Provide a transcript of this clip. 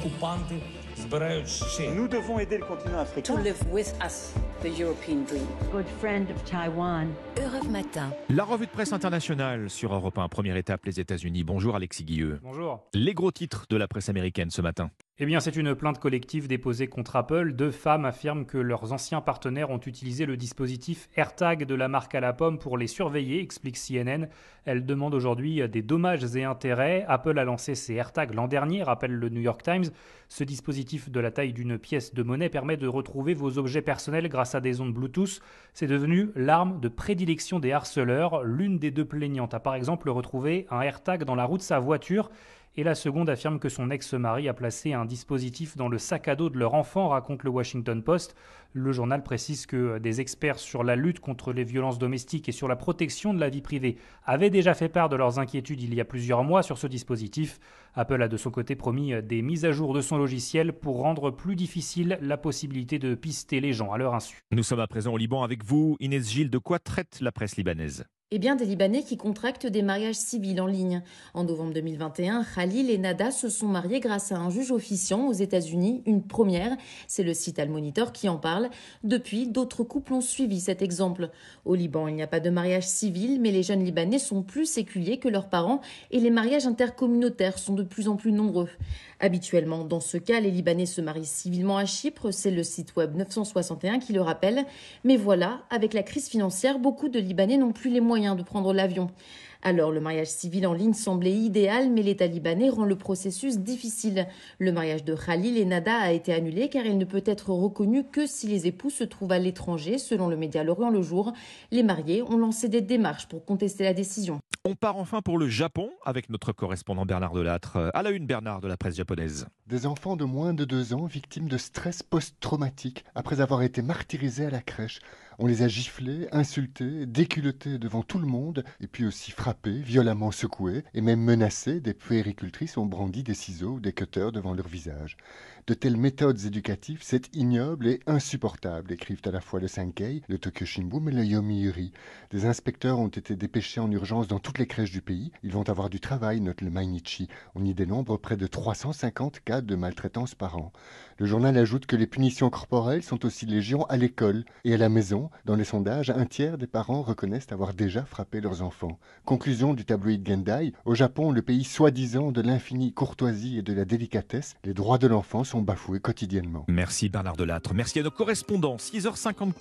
окупанти збирають ще. Nous devons aider le continent to africain. live with us the European dream. good friend of Taiwan. Europe Matin. La revue de presse internationale sur Europe 1, première étape, les États-Unis. Bonjour Alexis Guilleux. Bonjour. Les gros titres de la presse américaine ce matin. Eh bien, c'est une plainte collective déposée contre Apple. Deux femmes affirment que leurs anciens partenaires ont utilisé le dispositif AirTag de la marque à la pomme pour les surveiller, explique CNN. Elles demandent aujourd'hui des dommages et intérêts. Apple a lancé ses AirTags l'an dernier, rappelle le New York Times. Ce dispositif de la taille d'une pièce de monnaie permet de retrouver vos objets personnels grâce à des ondes Bluetooth. C'est devenu l'arme de prédilection des harceleurs. L'une des deux plaignantes a par exemple retrouvé un AirTag dans la roue de sa voiture et la seconde affirme que son ex-mari a placé un dispositif dans le sac à dos de leur enfant, raconte le Washington Post. Le journal précise que des experts sur la lutte contre les violences domestiques et sur la protection de la vie privée avaient déjà fait part de leurs inquiétudes il y a plusieurs mois sur ce dispositif. Apple a de son côté promis des mises à jour de son logiciel pour rendre plus difficile la possibilité de pister les gens à leur insu. Nous sommes à présent au Liban avec vous. Inès Gilles, de quoi traite la presse libanaise? Eh bien, des Libanais qui contractent des mariages civils en ligne. En novembre 2021, Khalil et Nada se sont mariés grâce à un juge officiant aux États-Unis, une première. C'est le site Al Monitor qui en parle. Depuis, d'autres couples ont suivi cet exemple. Au Liban, il n'y a pas de mariage civil, mais les jeunes Libanais sont plus séculiers que leurs parents et les mariages intercommunautaires sont de plus en plus nombreux. Habituellement, dans ce cas, les Libanais se marient civilement à Chypre, c'est le site web 961 qui le rappelle. Mais voilà, avec la crise financière, beaucoup de Libanais n'ont plus les moyens de prendre l'avion. Alors le mariage civil en ligne semblait idéal, mais l'État libanais rend le processus difficile. Le mariage de Khalil et Nada a été annulé car il ne peut être reconnu que si les époux se trouvent à l'étranger, selon le média L'Orient le jour. Les mariés ont lancé des démarches pour contester la décision. On part enfin pour le Japon avec notre correspondant Bernard Delattre. À la une, Bernard, de la presse japonaise. Des enfants de moins de deux ans victimes de stress post-traumatique après avoir été martyrisés à la crèche. On les a giflés, insultés, déculottés devant tout le monde, et puis aussi frappés, violemment secoués, et même menacés. Des puéricultrices ont brandi des ciseaux ou des cutters devant leur visage. De telles méthodes éducatives, c'est ignoble et insupportable, écrivent à la fois le Sankei, le Tokyo Shimbun et le Yomiuri. Des inspecteurs ont été dépêchés en urgence dans toutes les crèches du pays. Ils vont avoir du travail, note le Mainichi. On y dénombre près de 350 cas de maltraitance par an. Le journal ajoute que les punitions corporelles sont aussi légion à l'école et à la maison. Dans les sondages, un tiers des parents reconnaissent avoir déjà frappé leurs enfants. Conclusion du tabloïd Gendai, au Japon, le pays soi-disant de l'infinie courtoisie et de la délicatesse, les droits de l'enfant sont bafoués quotidiennement. Merci Bernard Delattre. Merci à nos correspondants. 6h54.